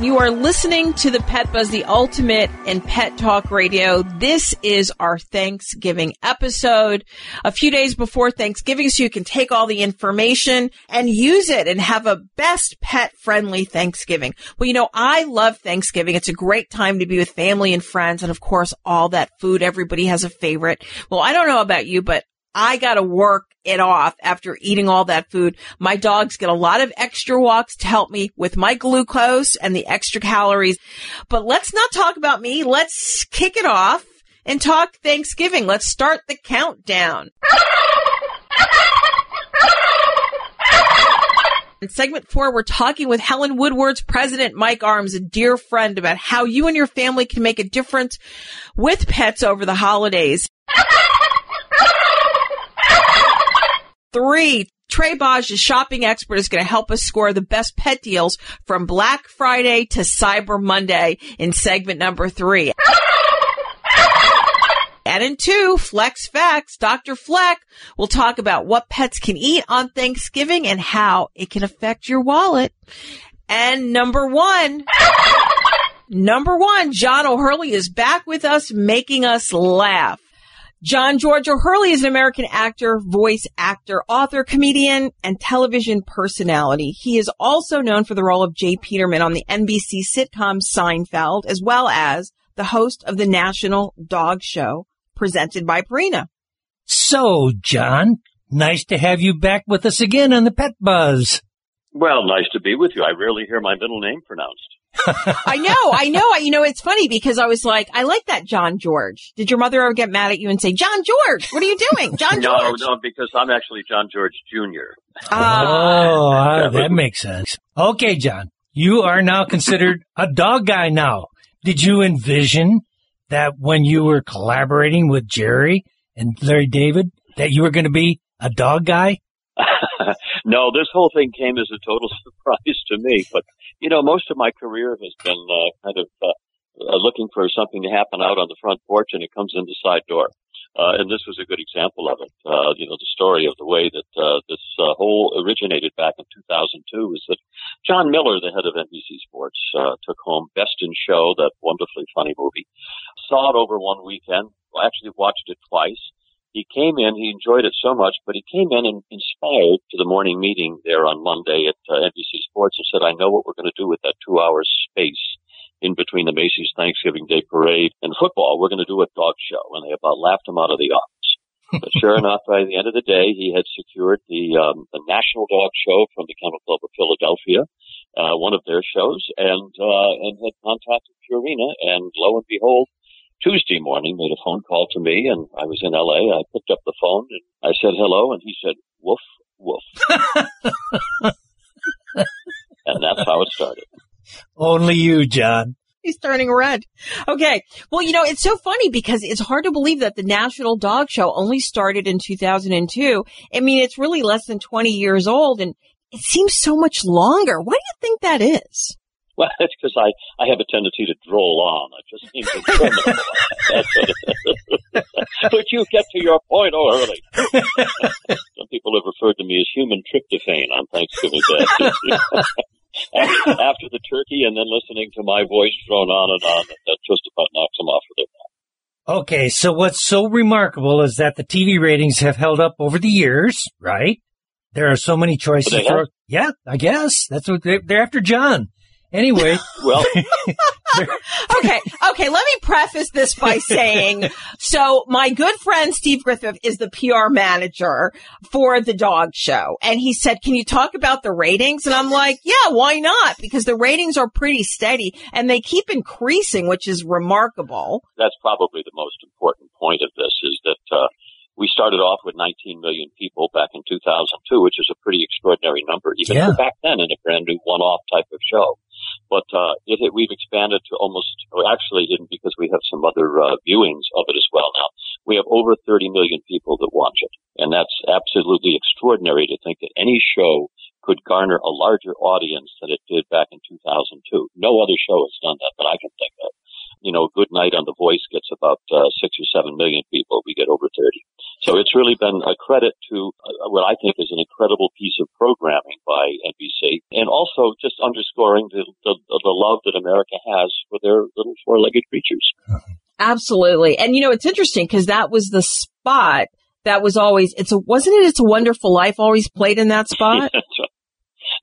You are listening to the Pet Buzz, the ultimate in pet talk radio. This is our Thanksgiving episode. A few days before Thanksgiving, so you can take all the information and use it and have a best pet friendly Thanksgiving. Well, you know, I love Thanksgiving. It's a great time to be with family and friends. And of course, all that food. Everybody has a favorite. Well, I don't know about you, but I gotta work it off after eating all that food. My dogs get a lot of extra walks to help me with my glucose and the extra calories. But let's not talk about me. Let's kick it off and talk Thanksgiving. Let's start the countdown. In segment four, we're talking with Helen Woodward's president, Mike Arms, a dear friend, about how you and your family can make a difference with pets over the holidays. Three, Trae Bodge, a shopping expert, is going to help us score the best pet deals from Black Friday to Cyber Monday in segment number three. And in two, Flex Facts, Dr. Fleck will talk about what pets can eat on Thanksgiving and how it can affect your wallet. And number one, number one, John O'Hurley is back with us, making us laugh. John George O'Hurley is an American actor, voice actor, author, comedian, and television personality. He is also known for the role of J. Peterman on the NBC sitcom Seinfeld, as well as the host of the National Dog Show presented by Purina. So, John, nice to have you back with us again on the Pet Buzz. Well, nice to be with you. I rarely hear my middle name pronounced. I know, I know. I, you know, it's funny because I was like, I like that John George. Did your mother ever get mad at you and say, John George, what are you doing? John No, George. no, because I'm actually John George Jr. Ah. oh, Yeah, that makes sense. Okay, John, you are now considered a dog guy now. Did you envision that when you were collaborating with Jerry and Larry David, that you were going to be a dog guy? no, this whole thing came as a total surprise to me. But you know, most of my career has been uh, kind of uh, uh, looking for something to happen out on the front porch, and it comes in the side door. Uh, and this was a good example of it. Uh, you know, the story of the way that uh, this uh, whole originated back in 2002 is that Jon Miller, the head of NBC Sports, uh, took home Best in Show, that wonderfully funny movie. Saw it over one weekend. Well, actually watched it twice. He came in, he enjoyed it so much, but he came in and inspired to the morning meeting there on Monday at uh, NBC Sports and said, I know what we're going to do with that two hour space in between the Macy's Thanksgiving Day Parade and football. We're going to do a dog show. And they about laughed him out of the office. But sure enough, by the end of the day, he had secured the, um, the National Dog Show from the Kennel Club of Philadelphia, uh, one of their shows, and, uh, and had contacted Purina. And lo and behold, Tuesday morning made a phone call to me and I was in LA. I picked up the phone and I said hello and he said, woof, woof. and that's how it started. Only you, John. He's turning red. Okay. Well, you know, it's so funny because it's hard to believe that the National Dog Show only started in 2002. I mean, it's really less than 20 years old and it seems so much longer. Why do you think that is? Well, it's because I, I have a tendency to droll on. I just seem to terminable. That's what it is. but you get to your point oh, early. Some people have referred to me as human tryptophan on Thanksgiving Day. after, after the turkey and then listening to my voice thrown on and on, that just about knocks them off of their mind. Okay, so what's so remarkable is that the TV ratings have held up over the years, right? There are so many choices for. Yeah, I guess that's what they're, they're after John. Anyway, Well, okay, okay, let me preface this by saying, so my good friend Steve Griffith is the PR manager for the dog show. And he said, can you talk about the ratings? And I'm like, yeah, why not? Because the ratings are pretty steady and they keep increasing, which is remarkable. that's probably the most important point of this is that uh, we started off with 19 million people back in 2002, which is a pretty extraordinary number, even Yeah. back then in a brand new one-off type of show. But uh, it, we've expanded to almost, well, actually, in, because we have some other uh, viewings of it as well now. We have over 30 million people that watch it, and that's absolutely extraordinary to think that any show could garner a larger audience than it did back in 2002. No other show has done that that I can think of. You know, Good Night on The Voice gets about uh, six or seven million people. We get over 30. It's really been a credit to uh, what I think is an incredible piece of programming by NBC, and also just underscoring the, the, the love that America has for their little four-legged creatures. Absolutely. And you know, it's interesting because that was the spot that was always, it's a, wasn't it? It's a wonderful life always played in that spot. So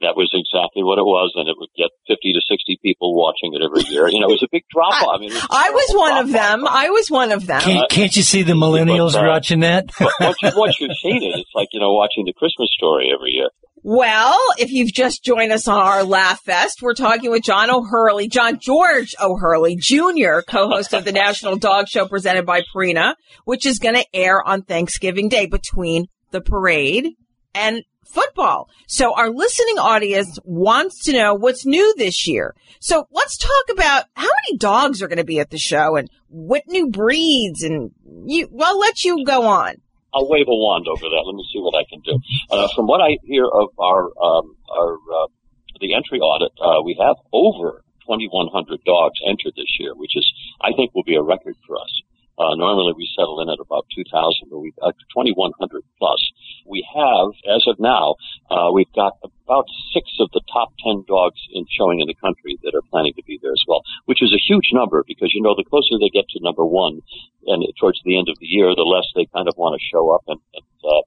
that was exactly what it was, and it would get 50 to 60 people watching it every year. You know, it was a big drop off. I mean, it was a I was one of drop-off. them. I was one of them. Can't, can't you see the millennials But, uh, watching that? But once, you, once you've seen it, it's like, you know, watching the Christmas story every year. Well, if you've just joined us on our Laugh Fest, we're talking with John O'Hurley, John George O'Hurley Jr., co-host of the National Dog Show presented by Purina, which is going to air on Thanksgiving Day between the parade and football. So our listening audience wants to know what's new this year. So let's talk about how many dogs are going to be at the show and what new breeds and you, well, I'll let you go on. I'll wave a wand over that. Let me see what I can do. Uh, from what I hear of our um, our uh, the entry audit, uh, we have over 2,100 dogs entered this year, which is I think will be a record for us. Uh, normally we settle in at about 2,000, but we've got 2,100 plus. We have, as of now, uh, we've got about six of the top 10 dogs in showing in the country that are planning to be there as well, which is a huge number because, you know, the closer they get to number one and towards the end of the year, the less they kind of want to show up and, and, uh,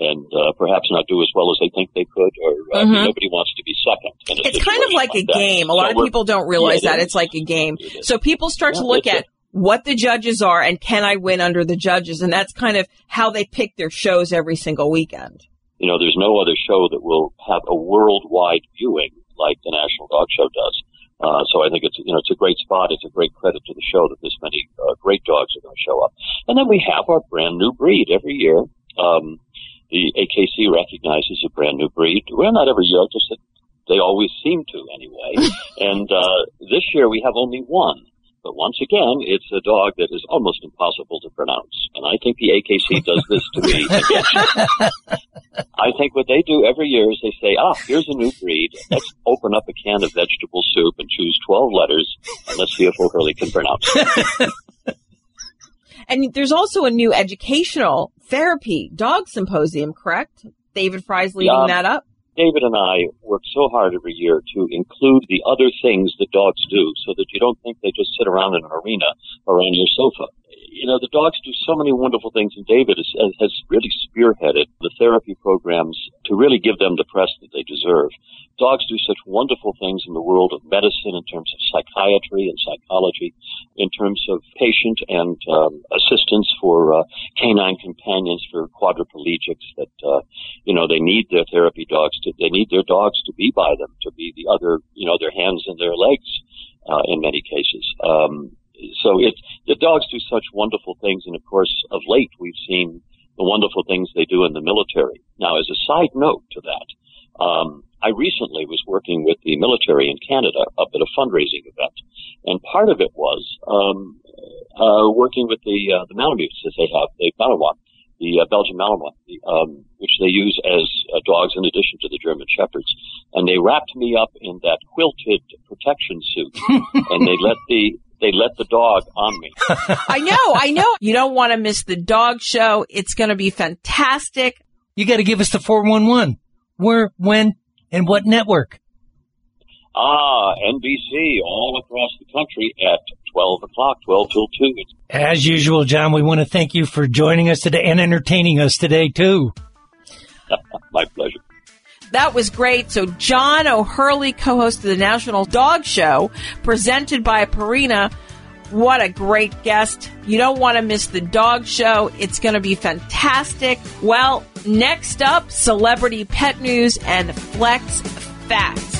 and uh, perhaps not do as well as they think they could, or uh, Mhm. nobody wants to be second. It's kind of situation like a that. game. A So lot of people don't realize Yeah, that. It's like a game. So people start to look at what the judges are and can I win under the judges? And that's kind of how they pick their shows every single weekend. you know, there's no other show that will have a worldwide viewing like the National Dog Show does. Uh, so I think it's, you know, it's a great spot. It's a great credit to the show that this many uh, great dogs are going to show up. And then we have our brand new breed every year. Um, the AKC recognizes a brand new breed. Well, not every year, just that they always seem to anyway. and uh, this year we have only one. But once again, it's a dog that is almost impossible to pronounce. And I think the AKC does this to me. I think what they do every year is they say, ah, here's a new breed. Let's open up a can of vegetable soup and choose 12 letters and let's see if O'Hurley can pronounce it. And there's also a new educational therapy dog symposium, correct? David Frei's leading Yeah. that up. David and I work so hard every year to include the other things that dogs do so that you don't think they just sit around in an arena or on your sofa. You know, the dogs do so many wonderful things, and David has, has really spearheaded the therapy programs to really give them the press that they deserve. Dogs do such wonderful things in the world of medicine, in terms of psychiatry and psychology, in terms of patient and um, assistance for uh, canine companions for quadriplegics that uh, you know they need their therapy dogs to they need their dogs to be by them to be the other you know their hands and their legs uh, in many cases um, so it the dogs do such wonderful things and of course of late we've seen the wonderful things they do in the military now as a side note to that um, I recently was working with the military in Canada up at a fundraising event, and part of it was um, uh, working with the uh, the Malamutes that they have, the Malinois, the uh, Belgian Malinois, the, um, which they use as uh, dogs in addition to the German Shepherds. And they wrapped me up in that quilted protection suit, and they let the they let the dog on me. I know, I know. You don't want to miss the dog show. It's going to be fantastic. You got to give us the 411. Where, when, and what network? Ah, NBC all across the country at 12 o'clock, 12 till 2. As usual, John, we want to thank you for joining us today and entertaining us today, too. my pleasure. That was great. So John O'Hurley, co-host of the National Dog Show, presented by Purina. What a great guest. You don't want to miss the dog show. It's going to be fantastic. Well, next up, celebrity pet news and flex facts.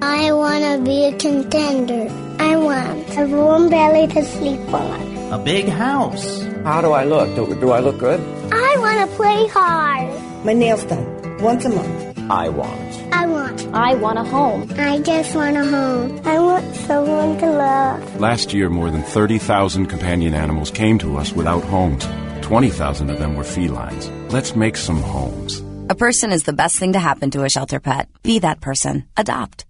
I want to be a contender. I want a warm belly to sleep on. A big house. How do I look? Do, do I look good? I want to play hard. My nails done once a month. I want. I want. I want a home. I just want a home. I want someone to love. Last year, more than 30,000 companion animals came to us without homes. 20,000 of them were felines. Let's make some homes. A person is the best thing to happen to a shelter pet. Be that person. Adopt.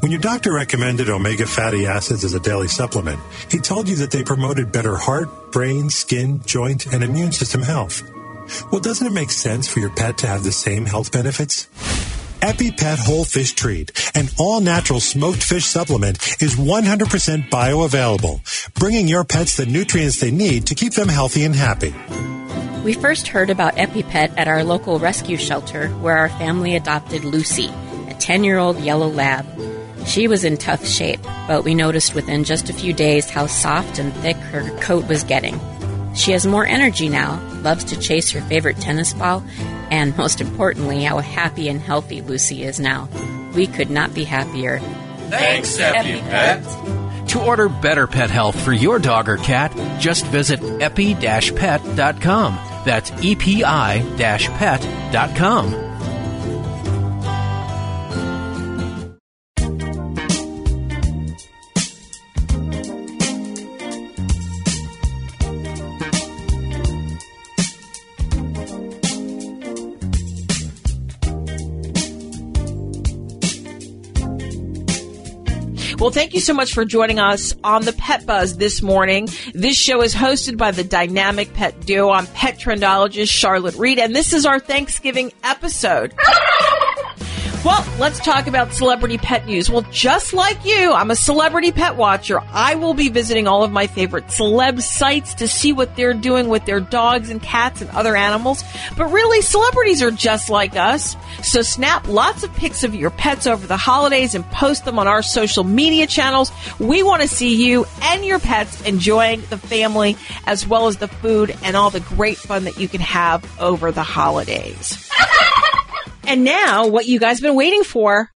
When your doctor recommended omega fatty acids as a daily supplement, he told you that they promoted better heart, brain, skin, joint, and immune system health. Well, doesn't it make sense for your pet to have the same health benefits? EpiPet Whole Fish Treat, an all natural smoked fish supplement, is 100% bioavailable, bringing your pets the nutrients they need to keep them healthy and happy. We first heard about EpiPet at our local rescue shelter where our family adopted Lucy, 10 year old yellow lab. She was in tough shape, but we noticed within just a few days how soft and thick her coat was getting. She has more energy now, loves to chase her favorite tennis ball, and most importantly, how happy and healthy Lucy is now. We could not be happier. Thanks, Epi EpiPet. To order better pet health for your dog or cat, just visit epi-pet.com. That's epi-pet.com. Well, thank you so much for joining us on the Pet Buzz this morning. This show is hosted by the dynamic pet duo. I'm pet trendologist Charlotte Reed, and this is our Thanksgiving episode. Well, let's talk about celebrity pet news. Well, just like you, I'm a celebrity pet watcher. I will be visiting all of my favorite celeb sites to see what they're doing with their dogs and cats and other animals. But really, celebrities are just like us. So snap lots of pics of your pets over the holidays and post them on our social media channels. We want to see you and your pets enjoying the family as well as the food and all the great fun that you can have over the holidays. And now, what you guys been waiting for.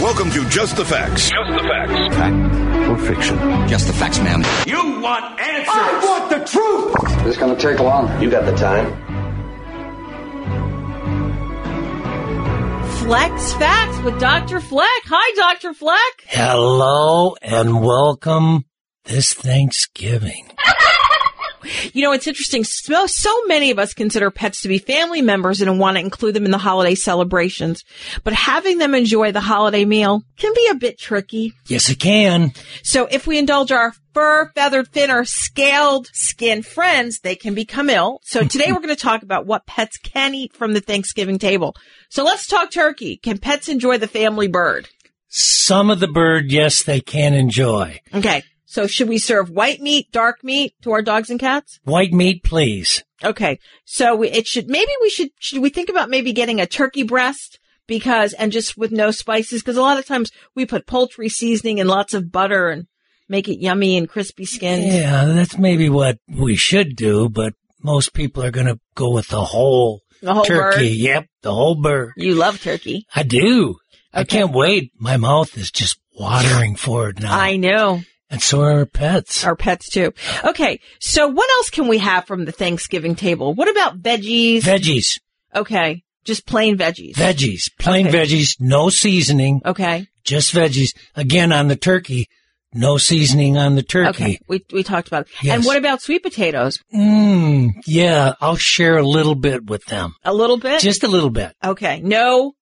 Welcome to Just the Facts. Just the Facts. Fact or fiction? Just the facts, ma'am. You want answers. I want the truth. This is going to take long. You got the time. Flex Facts with Dr. Fleck. Hi, Dr. Fleck. Hello and welcome this Thanksgiving. You know, it's interesting. So, so many of us consider pets to be family members and want to include them in the holiday celebrations. But having them enjoy the holiday meal can be a bit tricky. Yes, it can. So if we indulge our fur, feathered, fin, or scaled skin friends, they can become ill. So today we're going to talk about what pets can eat from the Thanksgiving table. So let's talk turkey. Can pets enjoy the family bird? Some of the bird, yes, they can enjoy. Okay. So should we serve white meat, dark meat to our dogs and cats? White meat, please. Okay. So we, it should, maybe we should, should we think about maybe getting a turkey breast? Because, and just with no spices, because a lot of times we put poultry seasoning and lots of butter and make it yummy and crispy skinned. Yeah, that's maybe what we should do, but most people are going to go with the whole, the whole turkey. bird? Yep, the whole bird. You love turkey. I do. I can't wait. My mouth is just watering for it now. I know. And so are our pets. Our pets too. Okay. So what else can we have from the Thanksgiving table? What about veggies? Veggies. okay. Just plain veggies. Veggies. Plain Okay. veggies. No seasoning. okay. Just veggies. Again, on the turkey. No seasoning on the turkey. Okay. We, we talked about it. Yes. And what about sweet potatoes? Mmm. Yeah, I'll share a little bit with them. A little bit? Just a little bit. okay. No,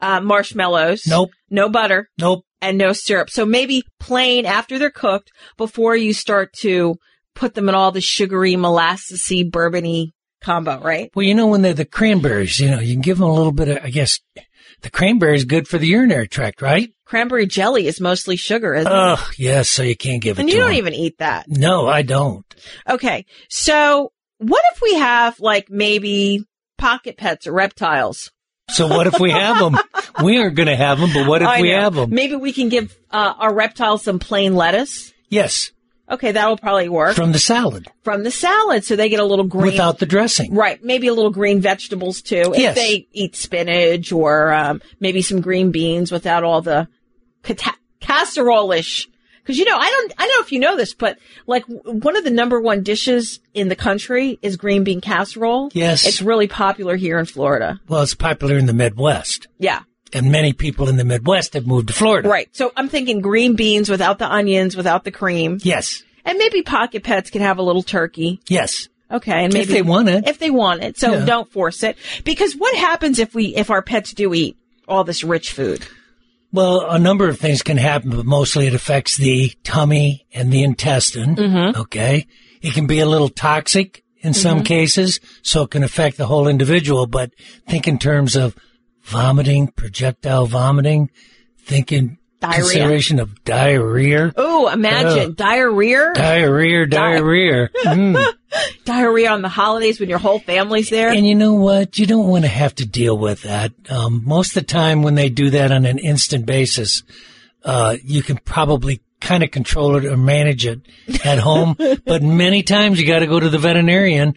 uh, marshmallows. Nope. No butter. Nope. And no syrup. So maybe plain after they're cooked before you start to put them in all the sugary, molassesy, bourbony combo, right? Well, you know, when they're the cranberries, you know, you can give them a little bit of, I guess, the cranberry is good for the urinary tract, right? Cranberry jelly is mostly sugar, isn't Oh, it? yes. So you can't give it to And you don't 'em. even eat that. No, I don't. Okay. So what if we have like maybe pocket pets or reptiles? So what if we have them? we aren't going to have them, but what if I we know. have them? Maybe we can give uh, our reptiles some plain lettuce. Yes, Okay, that'll probably work from the salad from the salad, so they get a little green. without the dressing. Right, maybe a little green vegetables too. Yes. If they eat spinach or um, maybe some green beans without all the cata- casserole-ish. Because you know, I don't, I don't know if you know this, but like one of the number one dishes in the country is green bean casserole. Yes. it's really popular here in Florida. Well, it's popular in the Midwest, Yeah, and many people in the Midwest have moved to Florida. right. So I'm thinking green beans without the onions, without the cream, Yes, and maybe pocket pets can have a little turkey. yes. Okay, and maybe If they want it. If they want it, so Yeah. don't force it. Because what happens if we if our pets do eat all this rich food? Well, a number of things can happen, but mostly it affects the tummy and the intestine. Mhm. Okay. It can be a little toxic in some Mhm. cases, so it can affect the whole individual, but think in terms of vomiting, projectile vomiting, think in Diarrhea? consideration of diarrhea. Oh, imagine diarrhea, Diarrhea, diarrhea. Mm. diarrhea on the holidays when your whole family's there. And you know what? You don't want to have to deal with that. Um, most of the time when they do that on an instant basis, uh, you can probably kind of control it or manage it at home. but many times you got to go to the veterinarian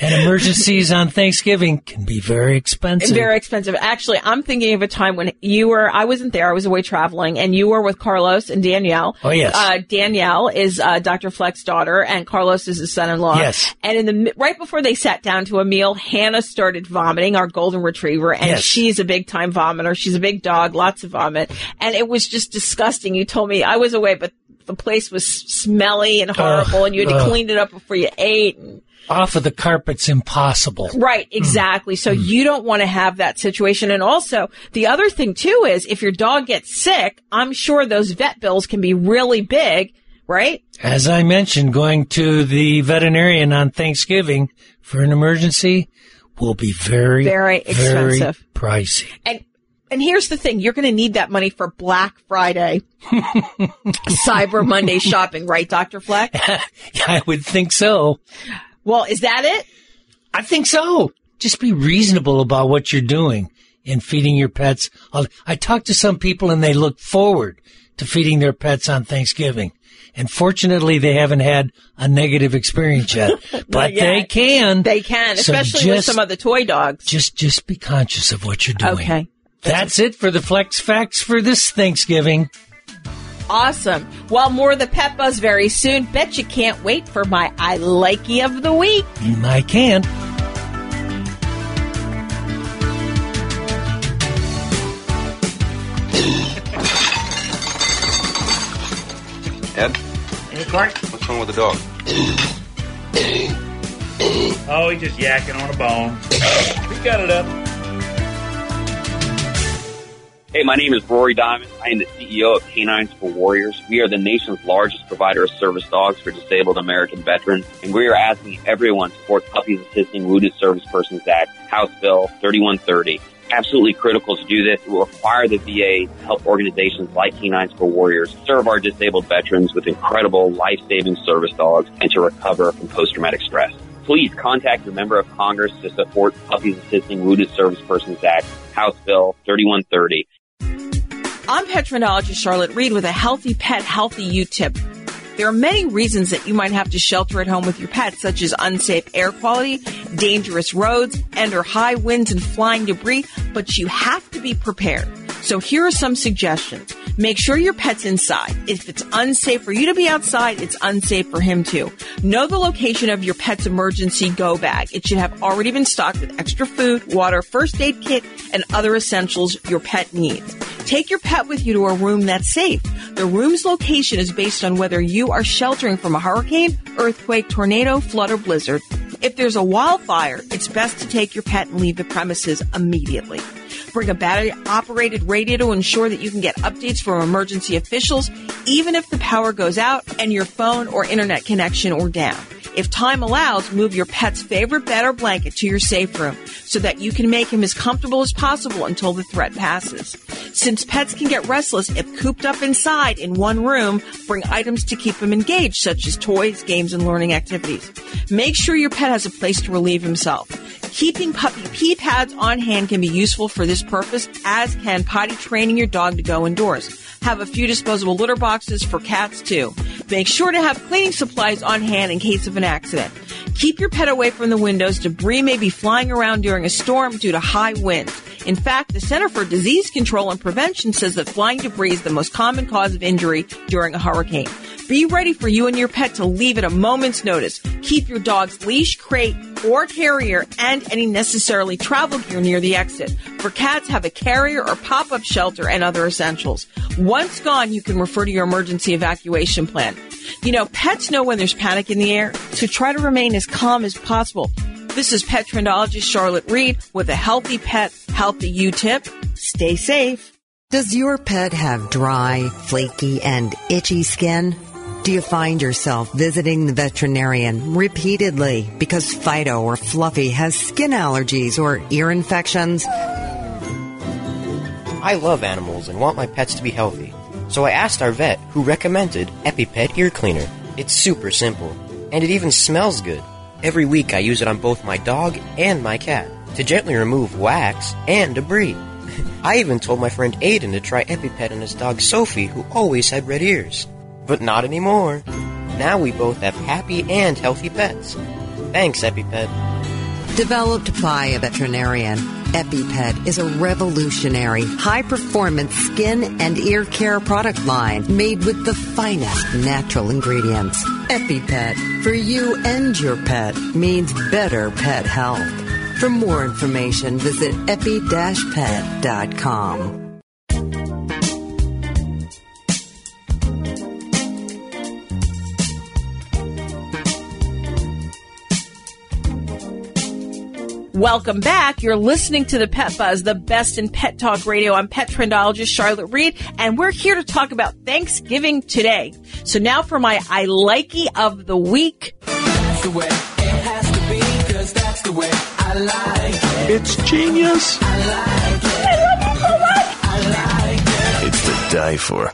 and emergencies on Thanksgiving can be very expensive. Very expensive. Actually, I'm thinking of a time when you were, I wasn't there, I was away traveling, and you were with Carlos and Danielle. Oh, yes. Uh, Danielle is uh, Dr. Fleck's daughter, and Carlos is his son in law. Yes. And in the right before they sat down to a meal, Hannah started vomiting, our golden retriever, and Yes. she's a big time vomiter. She's a big dog, lots of vomit. And it was just disgusting. You told me I was away, but the place was smelly and horrible, and you had to ugh. clean it up before you ate. And, Off of the carpet's impossible. Right, hmm. exactly. So hmm. you don't want to have that situation. And also, the other thing too is if your dog gets sick, I'm sure those vet bills can be really big, right? As I mentioned, going to the veterinarian on Thanksgiving for an emergency will be very, Very expensive. very pricey. And and here's the thing, you're going to need that money for Black Friday, Cyber Monday shopping, right, Dr. Fleck? I would think so. Well, is that it? I think so. Just be reasonable about what you're doing in feeding your pets. I'll- talked to some people and they look forward to feeding their pets on Thanksgiving. And fortunately, they haven't had a negative experience yet, but yet. they can. They can, So especially with some of the toy dogs. Just, just be conscious of what you're doing. Okay. That's it for the Flex Facts for this Thanksgiving. Awesome. Well, more of the Pet Buzz very soon. Bet you can't wait for my I Likey of the Week. I can't. Ed, Hey, Clark. what's wrong with the dog? Oh, he's just yakking on a bone. We got it up. Hey, my name is Rory Diamond. I am the CEO of K9s For Warriors. We are the nation's largest provider of service dogs for disabled American veterans, and we are asking everyone to support Puppies Assisting Wounded Service Persons Act, House Bill 3130. Absolutely critical to do this. It will require the VA to help organizations like K9s For Warriors serve our disabled veterans with incredible life-saving service dogs and to recover from post-traumatic stress. Please contact your member of Congress to support Puppies Assisting Wounded Service Persons Act, House Bill 3130. I'm pet trendologist Charlotte Reed with a healthy pet, healthy you tip. There are many reasons that you might have to shelter at home with your pet, such as unsafe air quality, dangerous roads, and or high winds and flying debris, but you have to be prepared. So here are some suggestions. Make sure your pet's inside. If it's unsafe for you to be outside, it's unsafe for him too. Know the location of your pet's emergency go bag. It should have already been stocked with extra food, water, first aid kit, and other essentials your pet needs. Take your pet with you to a room that's safe. The room's location is based on whether you are sheltering from a hurricane, earthquake, tornado, flood, or blizzard. If there's a wildfire, it's best to take your pet and leave the premises immediately. Bring a battery operated radio to ensure that you can get updates from emergency officials, even if the power goes out and your phone or internet connection or down. If time allows, move your pet's favorite bed or blanket to your safe room so that you can make him as comfortable as possible until the threat passes. Since pets can get restless if cooped up inside in one room, bring items to keep them engaged, such as toys, games, and learning activities. Make sure your pet has a place to relieve himself. Keeping puppy pee pads on hand can be useful for this purpose, as can potty training your dog to go indoors. Have a few disposable litter boxes for cats too. Make sure to have cleaning supplies on hand in case of an accident. Keep your pet away from the windows. Debris may be flying around during a storm due to high winds. In fact, the Center for Disease Control and Prevention says that flying debris is the most common cause of injury during a hurricane. Be ready for you and your pet to leave at a moment's notice. Keep your dog's leash, crate, or carrier and any necessarily travel gear near the exit. For cats, have a carrier or pop-up shelter and other essentials. Once gone, you can refer to your emergency evacuation plan. You know, pets know when there's panic in the air, so try to remain as calm as possible. This is pet trendologist Charlotte Reed with a healthy pet, healthy you tip. Stay safe. Does your pet have dry, flaky, and itchy skin? Do you find yourself visiting the veterinarian repeatedly because Fido or Fluffy has skin allergies or ear infections? I love animals and want my pets to be healthy. So I asked our vet who recommended EpiPet ear cleaner. It's super simple and it even smells good. Every week I use it on both my dog and my cat to gently remove wax and debris. I even told my friend Aiden to try EpiPet on his dog Sophie who always had red ears. But not anymore. Now we both have happy and healthy pets. Thanks, EpiPet. Developed by a veterinarian, EpiPet is a revolutionary, high performance skin and ear care product line made with the finest natural ingredients. EpiPet, for you and your pet, means better pet health. For more information, visit epi-pet.com. Welcome back. You're listening to the Pet Buzz, the best in pet talk radio. I'm pet trendologist Charlotte Reed, and we're here to talk about Thanksgiving today. So now for my I likey of the week. That's the way it has to be, cause that's the way I like it. It's genius. I like it. I love it so much. I like it. It's to die for.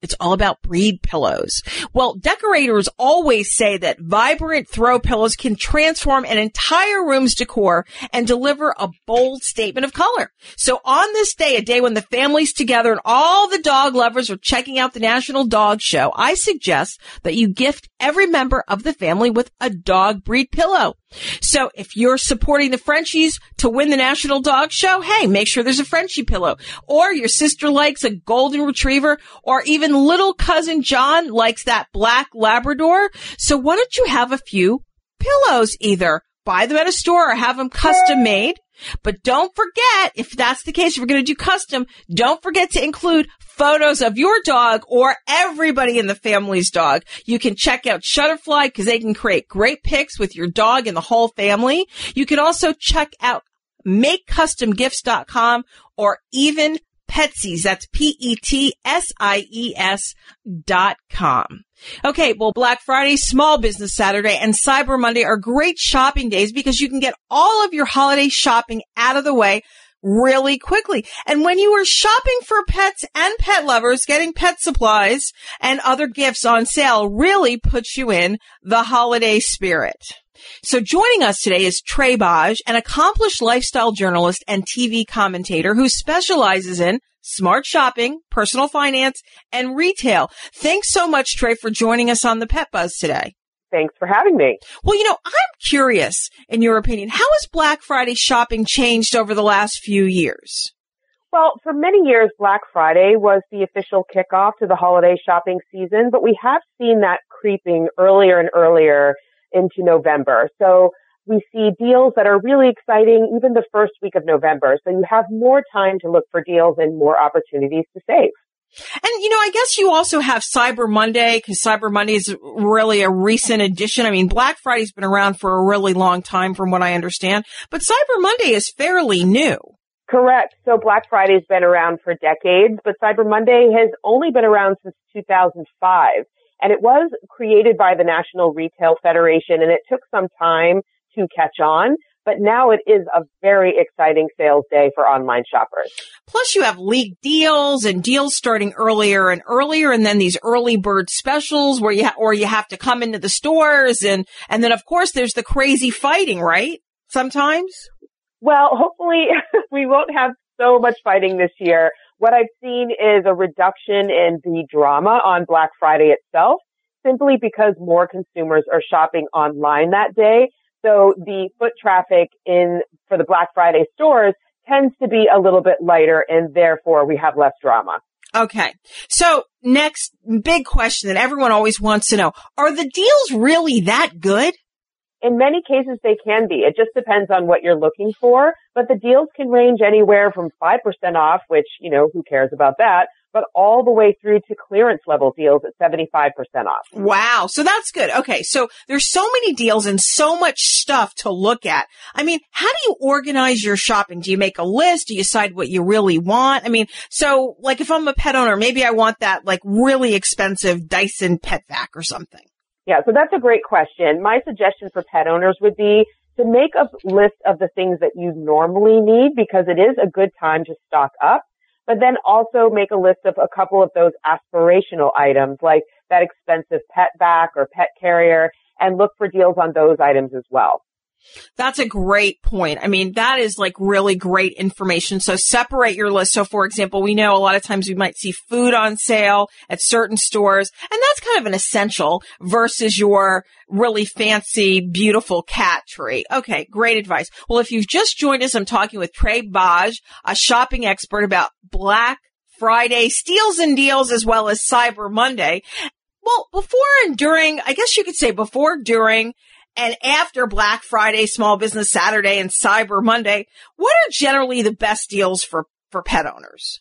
It's all about breed pillows. Well, decorators always say that vibrant throw pillows can transform an entire room's decor and deliver a bold statement of color. So on this day, a day when the family's together and all the dog lovers are checking out the National Dog Show, I suggest that you gift every member of the family with a dog breed pillow. So if you're supporting the Frenchies to win the National Dog Show, hey, make sure there's a Frenchie pillow. Or your sister likes a golden retriever, or even little cousin John likes that black Labrador. So why don't you have a few pillows either? Buy them at a store or have them custom made. But don't forget, if that's the case, if you're going to do custom, don't forget to include photos of your dog or everybody in the family's dog. You can check out Shutterfly because they can create great pics with your dog and the whole family. You can also check out makecustomgifts.com or even Petsies. That's P-E-T-S-I-E-S dot com. Okay, well, Black Friday, Small Business Saturday, and Cyber Monday are great shopping days because you can get all of your holiday shopping out of the way really quickly. And when you are shopping for pets and pet lovers, getting pet supplies and other gifts on sale really puts you in the holiday spirit. So joining us today is Trae Bodge, an accomplished lifestyle journalist and TV commentator who specializes in smart shopping, personal finance, and retail. Thanks so much, Trae, for joining us on the Pet Buzz today. Thanks for having me. Well, you know, I'm curious, in your opinion, how has Black Friday shopping changed over the last few years? Well, for many years, Black Friday was the official kickoff to the holiday shopping season, but we have seen that creeping earlier and earlier into November. So we see deals that are really exciting even the first week of November. So you have more time to look for deals and more opportunities to save. And you know, I guess you also have Cyber Monday because Cyber Monday is really a recent addition. I mean, Black Friday's been around for a really long time from what I understand, but Cyber Monday is fairly new. Correct. So Black Friday's been around for decades, but Cyber Monday has only been around since 2005. And it was created by the National Retail Federation and it took some time to catch on. But now it is a very exciting sales day for online shoppers. Plus you have league deals and deals starting earlier and earlier and then these early bird specials where you, ha- or you have to come into the stores and, and then of course there's the crazy fighting, right? Sometimes? Well, hopefully we won't have so much fighting this year. What I've seen is a reduction in the drama on Black Friday itself, simply because more consumers are shopping online that day. So the foot traffic in, for the Black Friday stores tends to be a little bit lighter and therefore we have less drama. Okay. So next big question that everyone always wants to know, are the deals really that good? In many cases, they can be. It just depends on what you're looking for, but the deals can range anywhere from 5% off, which, you know, who cares about that, but all the way through to clearance level deals at 75% off. Wow. So that's good. Okay. So there's so many deals and so much stuff to look at. I mean, how do you organize your shopping? Do you make a list? Do you decide what you really want? I mean, so like if I'm a pet owner, maybe I want that like really expensive Dyson pet vac or something. Yeah, so that's a great question. My suggestion for pet owners would be to make a list of the things that you normally need because it is a good time to stock up, but then also make a list of a couple of those aspirational items like that expensive pet vac or pet carrier and look for deals on those items as well. That's a great point. I mean, that is like really great information. So separate your list. So for example, we know a lot of times we might see food on sale at certain stores and that's kind of an essential versus your really fancy, beautiful cat tree. Okay. Great advice. Well, if you've just joined us, I'm talking with Trae Bodge, a shopping expert about Black Friday steals and deals as well as Cyber Monday. Well, before and during, I guess you could say before, during, and after Black Friday, Small Business Saturday, and Cyber Monday, what are generally the best deals for, for pet owners?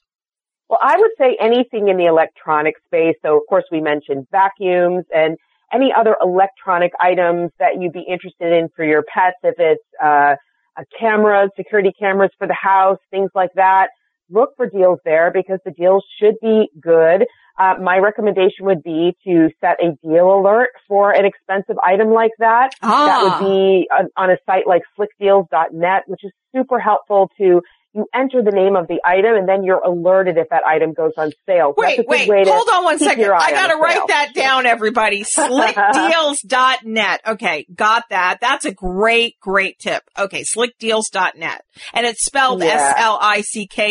Well, I would say anything in the electronic space. So of course we mentioned vacuums and any other electronic items that you'd be interested in for your pets. If it's, uh, a camera, security cameras for the house, things like that. Look for deals there because the deals should be good. Uh, my recommendation would be to set a deal alert for an expensive item like that. Ah. That would be on, on a site like slickdeals.net, which is super helpful to you enter the name of the item and then you're alerted if that item goes on sale. So Wait, wait, hold on one second. I gotta on the sale. write that down, everybody. Slickdeals.net. Okay, got that. That's a great, great tip. Okay, slickdeals.net. And it's spelled Yeah.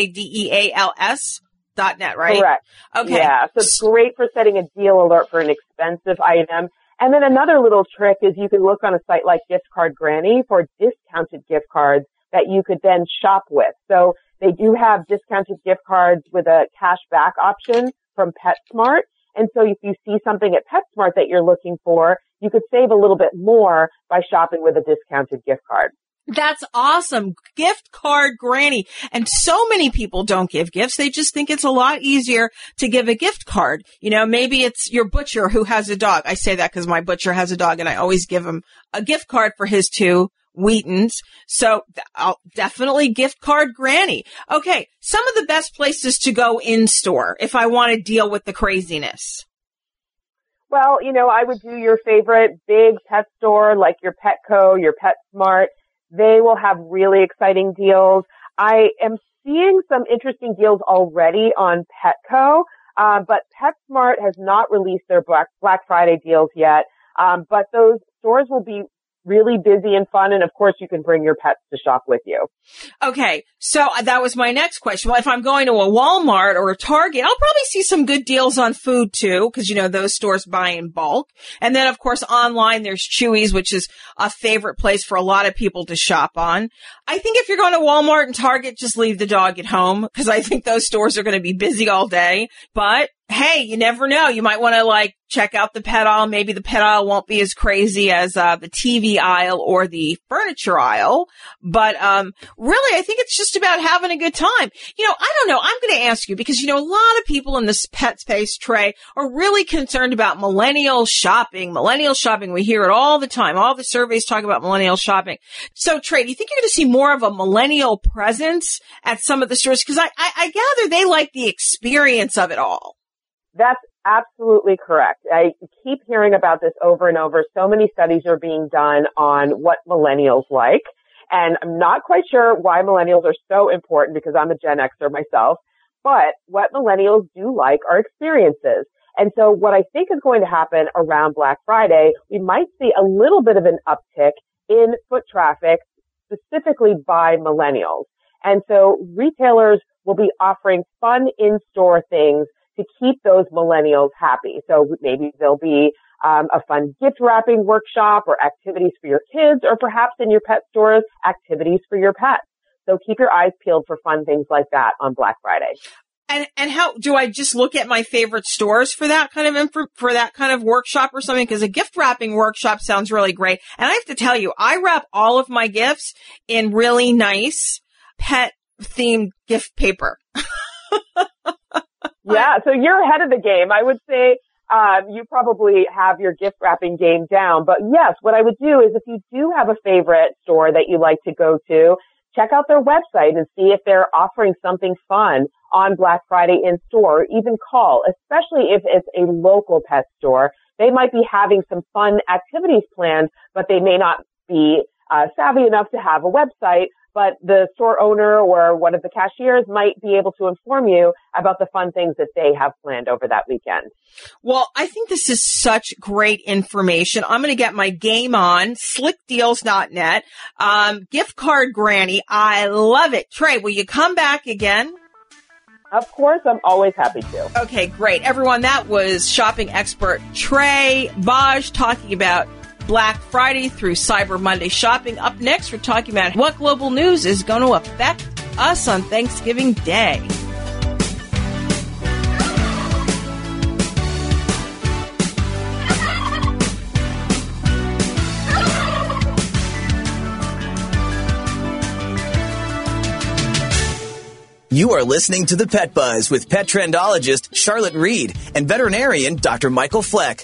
S-L-I-C-K-D-E-A-L-S dot net, right? Correct. Okay. Yeah, so it's great for setting a deal alert for an expensive item. And then another little trick is you can look on a site like Gift Card Granny for discounted gift cards that you could then shop with. So they do have discounted gift cards with a cash back option from PetSmart. And so if you see something at PetSmart that you're looking for, you could save a little bit more by shopping with a discounted gift card. That's awesome. Gift card granny. And so many people don't give gifts. They just think it's a lot easier to give a gift card. You know, maybe it's your butcher who has a dog. I say that because my butcher has a dog and I always give him a gift card for his two Wheatons. So I'll definitely gift card granny. Okay. Some of the best places to go in store if I want to deal with the craziness. Well, you know, I would do your favorite big pet store like your Petco, your PetSmart. They will have really exciting deals. I am seeing some interesting deals already on Petco, uh, but PetSmart has not released their Black, Black Friday deals yet. Um, but those stores will be really busy and fun. And of course, you can bring your pets to shop with you. Okay, so uh, that was my next question. Well, if I'm going to a Walmart or a Target, I'll probably see some good deals on food too, because you know those stores buy in bulk. And then, of course, online there's Chewy's, which is a favorite place for a lot of people to shop on. I think if you're going to Walmart and Target, just leave the dog at home because I think those stores are going to be busy all day. But hey, you never know. You might want to like check out the pet aisle. Maybe the pet aisle won't be as crazy as uh, the TV aisle or the furniture aisle. But um, really, I think it's just about having a good time. You know, I don't know. I'm going to ask you because you know a lot of people in this pet space, Trae, are really concerned about millennial shopping. Millennial shopping. We hear it all the time. All the surveys talk about millennial shopping. So, Trae, do you think you're going to see more of a millennial presence at some of the stores? Because I, I, I gather they like the experience of it all. That's absolutely correct. I keep hearing about this over and over. So many studies are being done on what millennials like. And I'm not quite sure why millennials are so important because I'm a Gen Xer myself. But what millennials do like are experiences. And so what I think is going to happen around Black Friday, we might see a little bit of an uptick in foot traffic specifically by millennials. And so retailers will be offering fun in-store things to keep those millennials happy. So maybe there'll be um, a fun gift wrapping workshop or activities for your kids, or perhaps in your pet stores, activities for your pets. So keep your eyes peeled for fun things like that on Black Friday. And and how do I just look at my favorite stores for that kind of info, for that kind of workshop or something? Because a gift wrapping workshop sounds really great. And I have to tell you, I wrap all of my gifts in really nice pet themed gift paper. yeah, so you're ahead of the game. I would say um, you probably have your gift wrapping game down. But yes, what I would do is if you do have a favorite store that you like to go to, check out their website and see if they're offering something fun on Black Friday in store, or even call, especially if it's a local pet store. They might be having some fun activities planned, but they may not be uh, savvy enough to have a website but the store owner or one of the cashiers might be able to inform you about the fun things that they have planned over that weekend. Well, I think this is such great information. I'm going to get my game on slickdeals.net. Um, gift card granny. I love it. Trae, will you come back again? Of course, I'm always happy to. Okay, great. Everyone, that was shopping expert Trae Bodge talking about Black Friday through Cyber Monday shopping. Up next, we're talking about what global news is going to affect us on Thanksgiving Day. You are listening to the Pet Buzz with pet trendologist Charlotte Reed and veterinarian Dr. Michael Fleck.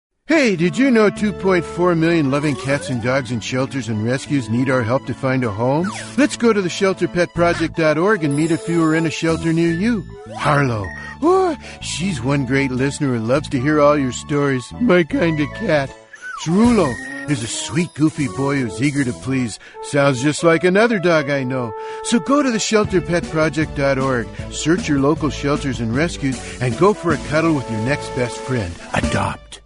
Hey, did you know 2.4 million loving cats and dogs in shelters and rescues need our help to find a home? Let's go to the shelterpetproject.org and meet a few who are in a shelter near you. Harlow. Oh, she's one great listener who loves to hear all your stories. My kind of cat. Cerulo is a sweet, goofy boy who's eager to please. Sounds just like another dog I know. So go to the shelterpetproject.org, search your local shelters and rescues, and go for a cuddle with your next best friend. Adopt.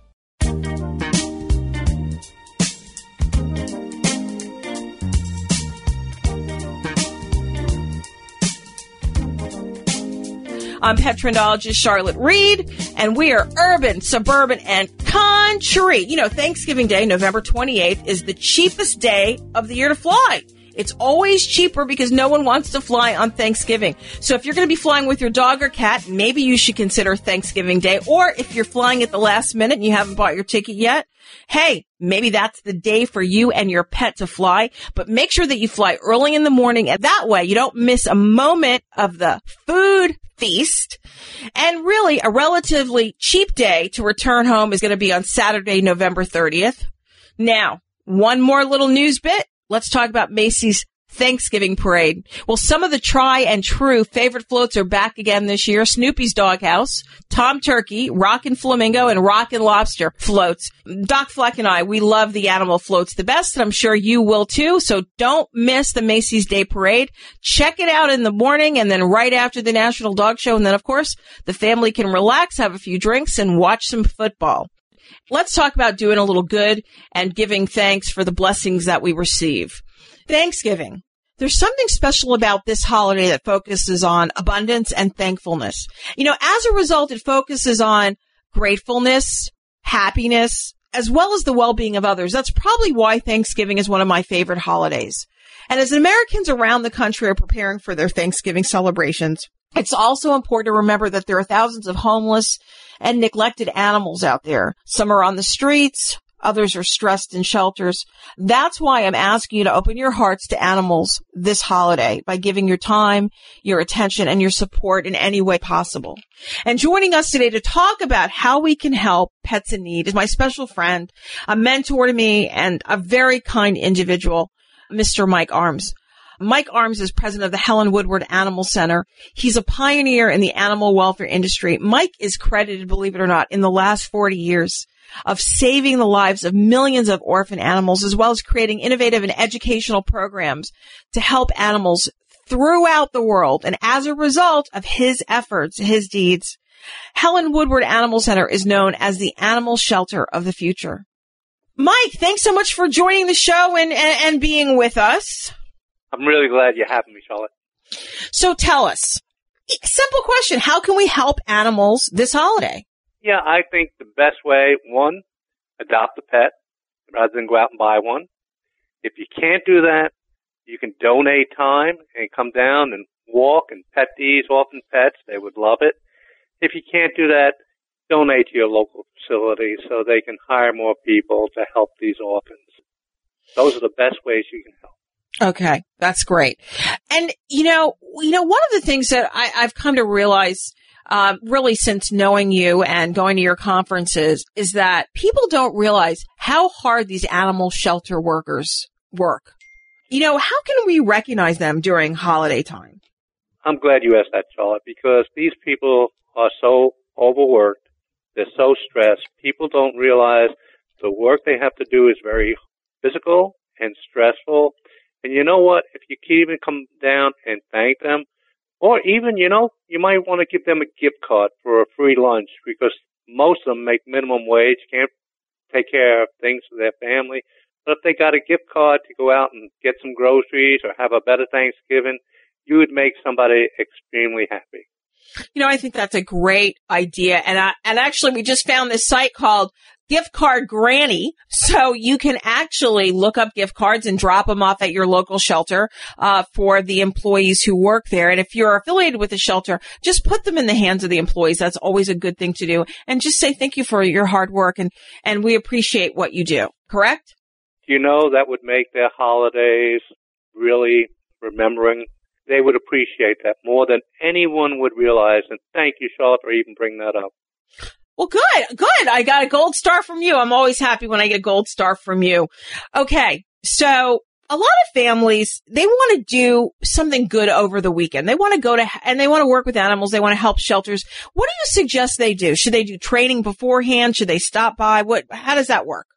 I'm pet trendologist Charlotte Reed, and we are urban, suburban, and country. You know, Thanksgiving Day, November 28th, is the cheapest day of the year to fly. It's always cheaper because no one wants to fly on Thanksgiving. So if you're going to be flying with your dog or cat, maybe you should consider Thanksgiving Day. Or if you're flying at the last minute and you haven't bought your ticket yet, hey, maybe that's the day for you and your pet to fly, but make sure that you fly early in the morning and that way you don't miss a moment of the food feast. And really a relatively cheap day to return home is going to be on Saturday, November 30th. Now, one more little news bit. Let's talk about Macy's Thanksgiving parade. Well, some of the try and true favorite floats are back again this year. Snoopy's Doghouse, Tom Turkey, Rockin' Flamingo, and Rockin' Lobster floats. Doc Fleck and I, we love the animal floats the best, and I'm sure you will too. So don't miss the Macy's Day Parade. Check it out in the morning and then right after the National Dog Show. And then, of course, the family can relax, have a few drinks, and watch some football. Let's talk about doing a little good and giving thanks for the blessings that we receive. Thanksgiving. There's something special about this holiday that focuses on abundance and thankfulness. You know, as a result, it focuses on gratefulness, happiness, as well as the well-being of others. That's probably why Thanksgiving is one of my favorite holidays. And as Americans around the country are preparing for their Thanksgiving celebrations, it's also important to remember that there are thousands of homeless and neglected animals out there. Some are on the streets, Others are stressed in shelters. That's why I'm asking you to open your hearts to animals this holiday by giving your time, your attention, and your support in any way possible. And joining us today to talk about how we can help pets in need is my special friend, a mentor to me, and a very kind individual, Mr. Mike Arms. Mike Arms is president of the Helen Woodward Animal Center. He's a pioneer in the animal welfare industry. Mike is credited, believe it or not, in the last 40 years of saving the lives of millions of orphan animals, as well as creating innovative and educational programs to help animals throughout the world. And as a result of his efforts, his deeds, Helen Woodward Animal Center is known as the animal shelter of the future. Mike, thanks so much for joining the show and, and, and being with us. I'm really glad you have me, Charlotte. So tell us, simple question, how can we help animals this holiday? Yeah, I think the best way, one, adopt a pet rather than go out and buy one. If you can't do that, you can donate time and come down and walk and pet these orphan pets. They would love it. If you can't do that, donate to your local facility so they can hire more people to help these orphans. Those are the best ways you can help. Okay, that's great. And you know, you know, one of the things that I, have come to realize, uh, really since knowing you and going to your conferences, is that people don't realize how hard these animal shelter workers work. You know, how can we recognize them during holiday time? I'm glad you asked that, Charlotte, because these people are so overworked. They're so stressed. People don't realize the work they have to do is very physical and stressful and you know what? If you can even come down and thank them, or even, you know, you might want to give them a gift card for a free lunch because most of them make minimum wage, can't take care of things for their family. But if they got a gift card to go out and get some groceries or have a better Thanksgiving, you would make somebody extremely happy. You know, I think that's a great idea. And I, and actually we just found this site called gift card granny. So you can actually look up gift cards and drop them off at your local shelter, uh, for the employees who work there. And if you're affiliated with a shelter, just put them in the hands of the employees. That's always a good thing to do. And just say thank you for your hard work and, and we appreciate what you do. Correct? You know, that would make their holidays really remembering. They would appreciate that more than anyone would realize. And thank you, Charlotte, for even bringing that up. Well, good, good. I got a gold star from you. I'm always happy when I get a gold star from you. Okay. So a lot of families, they want to do something good over the weekend. They want to go to, and they want to work with animals. They want to help shelters. What do you suggest they do? Should they do training beforehand? Should they stop by? What, how does that work?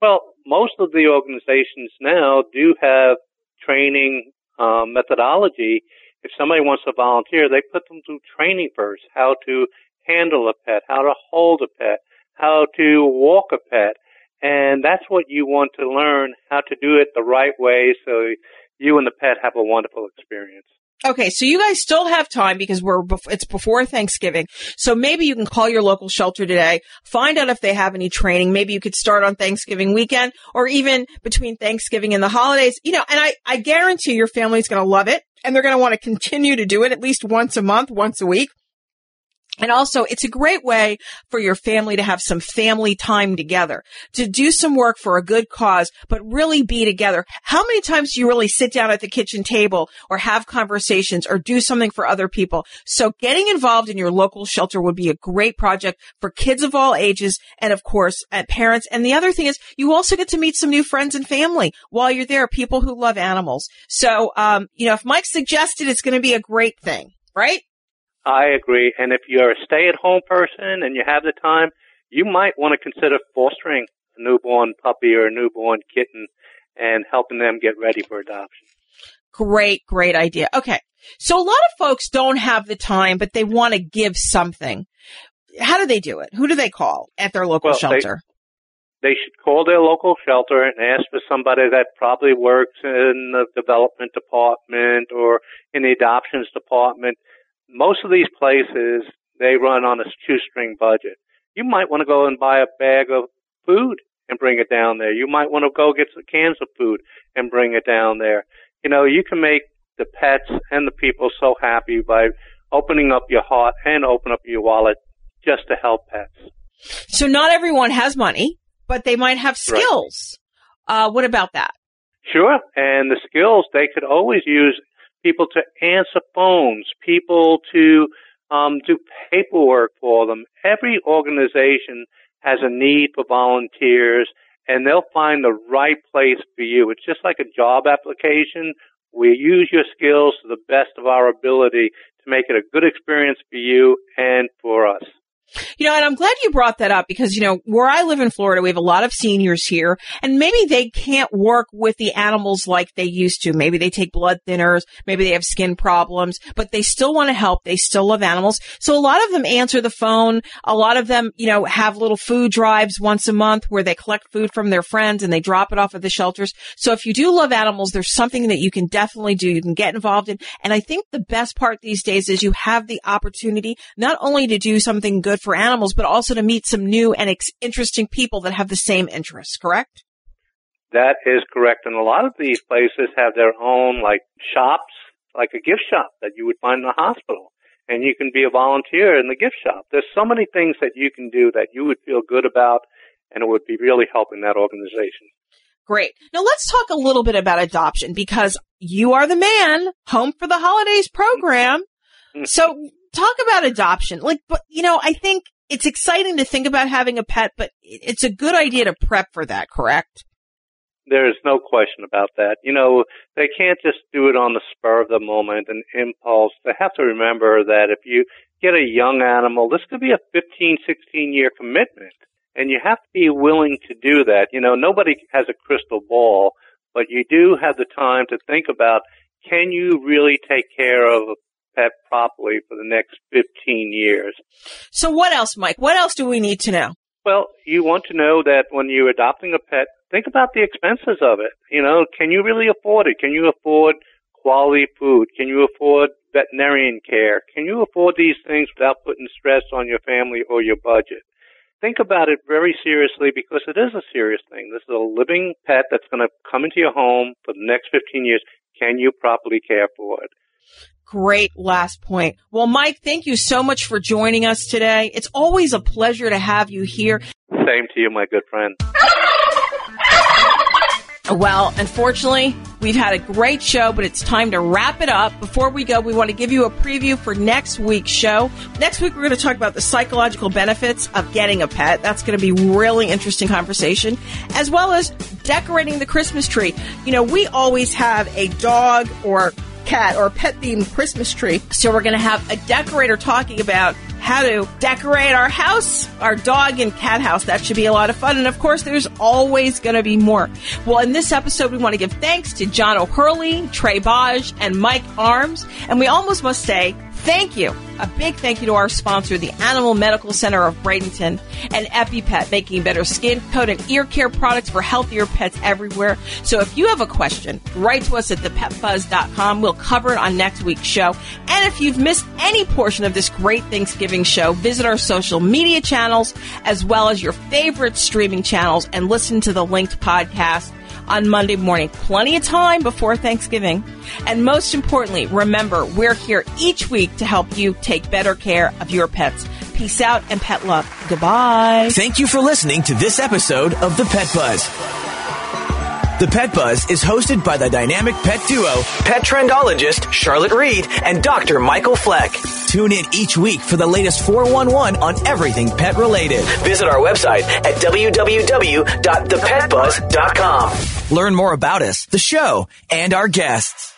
Well, most of the organizations now do have training um, methodology. If somebody wants to volunteer, they put them through training first, how to handle a pet, how to hold a pet, how to walk a pet. And that's what you want to learn, how to do it the right way so you and the pet have a wonderful experience. Okay, so you guys still have time because we're it's before Thanksgiving. So maybe you can call your local shelter today, find out if they have any training. Maybe you could start on Thanksgiving weekend or even between Thanksgiving and the holidays. You know, and I I guarantee your family's going to love it and they're going to want to continue to do it at least once a month, once a week. And also, it's a great way for your family to have some family time together, to do some work for a good cause, but really be together. How many times do you really sit down at the kitchen table or have conversations or do something for other people? So getting involved in your local shelter would be a great project for kids of all ages and of course, at parents. And the other thing is you also get to meet some new friends and family while you're there, people who love animals. So, um, you know, if Mike suggested it's going to be a great thing, right? I agree. And if you're a stay at home person and you have the time, you might want to consider fostering a newborn puppy or a newborn kitten and helping them get ready for adoption. Great, great idea. Okay. So a lot of folks don't have the time, but they want to give something. How do they do it? Who do they call at their local well, shelter? They, they should call their local shelter and ask for somebody that probably works in the development department or in the adoptions department most of these places, they run on a shoestring budget. You might want to go and buy a bag of food and bring it down there. You might want to go get some cans of food and bring it down there. You know, you can make the pets and the people so happy by opening up your heart and open up your wallet just to help pets. So not everyone has money but they might have skills. Uh, what about that? Sure. And the skills, they could always use people to answer phones, people to um, do paperwork for them. Every organization has a need for volunteers and they'll find the right place for you. It's just like a job application. We use your skills to the best of our ability to make it a good experience for you and for us. You know, and I'm glad you brought that up because, you know, where I live in Florida, we have a lot of seniors here and maybe they can't work with the animals like they used to. Maybe they take blood thinners. Maybe they have skin problems, but they still want to help. They still love animals. So a lot of them answer the phone. A lot of them, you know, have little food drives once a month where they collect food from their friends and they drop it off at the shelters. So if you do love animals, there's something that you can definitely do. You can get involved in. And I think the best part these days is you have the opportunity not only to do something good for animals, but also to meet some new and ex- interesting people that have the same interests, correct? That is correct. And a lot of these places have their own like shops, like a gift shop that you would find in a hospital. And you can be a volunteer in the gift shop. There's so many things that you can do that you would feel good about and it would be really helping that organization. Great. Now let's talk a little bit about adoption because you are the man home for the holidays program. Mm-hmm. so talk about adoption. Like, but you know, I think it's exciting to think about having a pet, but it's a good idea to prep for that, correct? There's no question about that. You know, they can't just do it on the spur of the moment and impulse. They have to remember that if you get a young animal, this could be a 15, 16 year commitment. And you have to be willing to do that. You know, nobody has a crystal ball, but you do have the time to think about, can you really take care of a pet properly for the next 15 years? So what else, Mike? What else do we need to know? Well, you want to know that when you're adopting a pet, think about the expenses of it. You know, can you really afford it? Can you afford quality food? Can you afford veterinarian care? Can you afford these things without putting stress on your family or your budget? Think about it very seriously because it is a serious thing. This is a living pet that's going to come into your home for the next 15 years. Can you properly care for it? Great last point. Well, Mike, thank you so much for joining us today. It's always a pleasure to have you here. Same to you, my good friend. Well, unfortunately, we've had a great show, but it's time to wrap it up. Before we go, we want to give you a preview for next week's show. Next week, we're going to talk about the psychological benefits of getting a pet. That's going to be really interesting conversation, as well as decorating the Christmas tree. You know, we always have a dog or cat or pet themed Christmas tree. So we're going to have a decorator talking about how to decorate our house, our dog and cat house. That should be a lot of fun. And of course, there's always going to be more. Well, in this episode, we want to give thanks to John O'Hurley, Trae Bodge, and Mike Arms. And we almost must say thank you. A big thank you to our sponsor, the Animal Medical Center of Bradenton and EpiPet, making better skin, coat, and ear care products for healthier pets everywhere. So if you have a question, write to us at thepetbuzz.com. We'll cover it on next week's show. And if you've missed any portion of this great Thanksgiving show, visit our social media channels as well as your favorite streaming channels and listen to the linked podcast on Monday morning. Plenty of time before Thanksgiving. And most importantly, remember, we're here each week to help you take better care of your pets. Peace out and pet love. Goodbye. Thank you for listening to this episode of The Pet Buzz. The Pet Buzz is hosted by the dynamic pet duo, pet trendologist Charlotte Reed and Dr. Michael Fleck. Tune in each week for the latest 411 on everything pet related. Visit our website at www.thepetbuzz.com. Learn more about us, the show, and our guests.